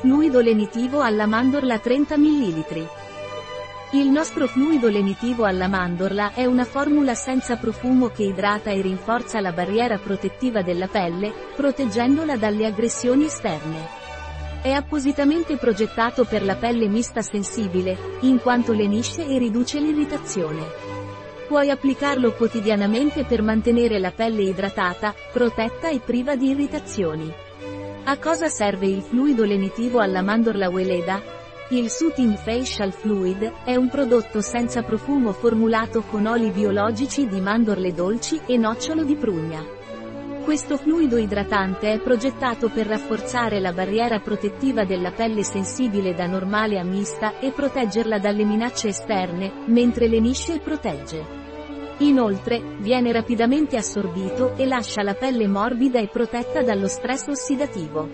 Fluido lenitivo alla mandorla 30 ml. Il nostro fluido lenitivo alla mandorla è una formula senza profumo che idrata e rinforza la barriera protettiva della pelle, proteggendola dalle aggressioni esterne. È appositamente progettato per la pelle mista sensibile, in quanto lenisce e riduce l'irritazione. Puoi applicarlo quotidianamente per mantenere la pelle idratata, protetta e priva di irritazioni. A cosa serve il fluido lenitivo alla mandorla Weleda? Il Soothing Facial Fluid è un prodotto senza profumo formulato con oli biologici di mandorle dolci e nocciolo di prugna. Questo fluido idratante è progettato per rafforzare la barriera protettiva della pelle sensibile da normale a mista e proteggerla dalle minacce esterne, mentre lenisce e protegge. Inoltre, viene rapidamente assorbito e lascia la pelle morbida e protetta dallo stress ossidativo.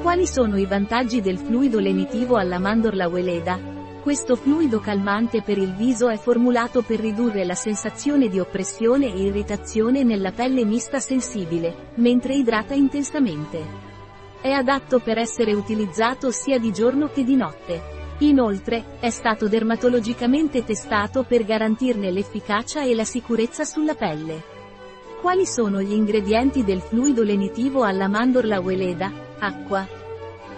Quali sono i vantaggi del fluido lenitivo alla mandorla Weleda? Questo fluido calmante per il viso è formulato per ridurre la sensazione di oppressione e irritazione nella pelle mista sensibile, mentre idrata intensamente. È adatto per essere utilizzato sia di giorno che di notte. Inoltre, è stato dermatologicamente testato per garantirne l'efficacia e la sicurezza sulla pelle. Quali sono gli ingredienti del fluido lenitivo alla mandorla Weleda? Acqua.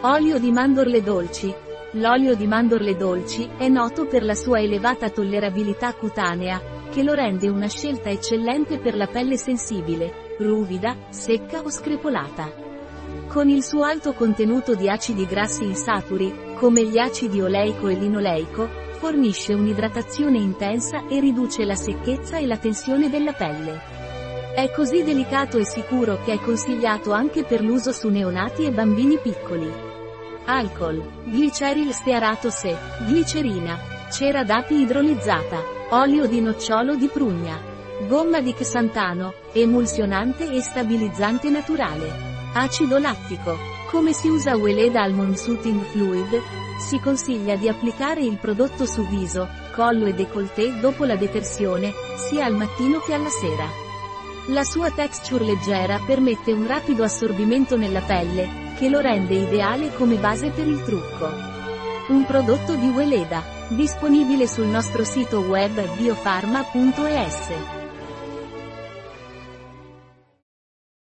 Olio di mandorle dolci. L'olio di mandorle dolci è noto per la sua elevata tollerabilità cutanea, che lo rende una scelta eccellente per la pelle sensibile, ruvida, secca o screpolata. Con il suo alto contenuto di acidi grassi insaturi, come gli acidi oleico e linoleico, fornisce un'idratazione intensa e riduce la secchezza e la tensione della pelle. È così delicato e sicuro che è consigliato anche per l'uso su neonati e bambini piccoli. Alcol, gliceril stearato se, glicerina, cera d'api idrolizzata, olio di nocciolo di prugna, gomma di xantano, emulsionante e stabilizzante naturale, acido lattico, come si usa Weleda Almond Soothing Fluid? Si consiglia di applicare il prodotto su viso, collo e décolleté dopo la detersione, sia al mattino che alla sera. La sua texture leggera permette un rapido assorbimento nella pelle, che lo rende ideale come base per il trucco. Un prodotto di Weleda, disponibile sul nostro sito web biofarma.es.